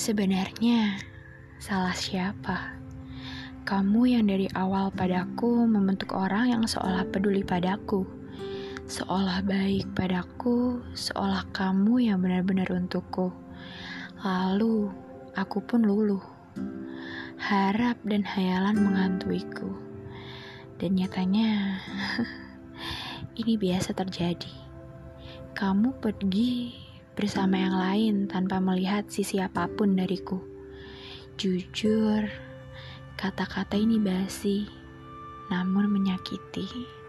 Sebenarnya, salah siapa? Kamu yang dari awal padaku membentuk orang yang seolah peduli padaku, seolah baik padaku, seolah kamu yang benar-benar untukku. Lalu, aku pun luluh. Harap dan hayalan mengantuiku. Dan nyatanya, ini biasa terjadi. Kamu pergi bersama yang lain tanpa melihat sisi apa pun dariku. Jujur, kata-kata ini basi, namun menyakiti.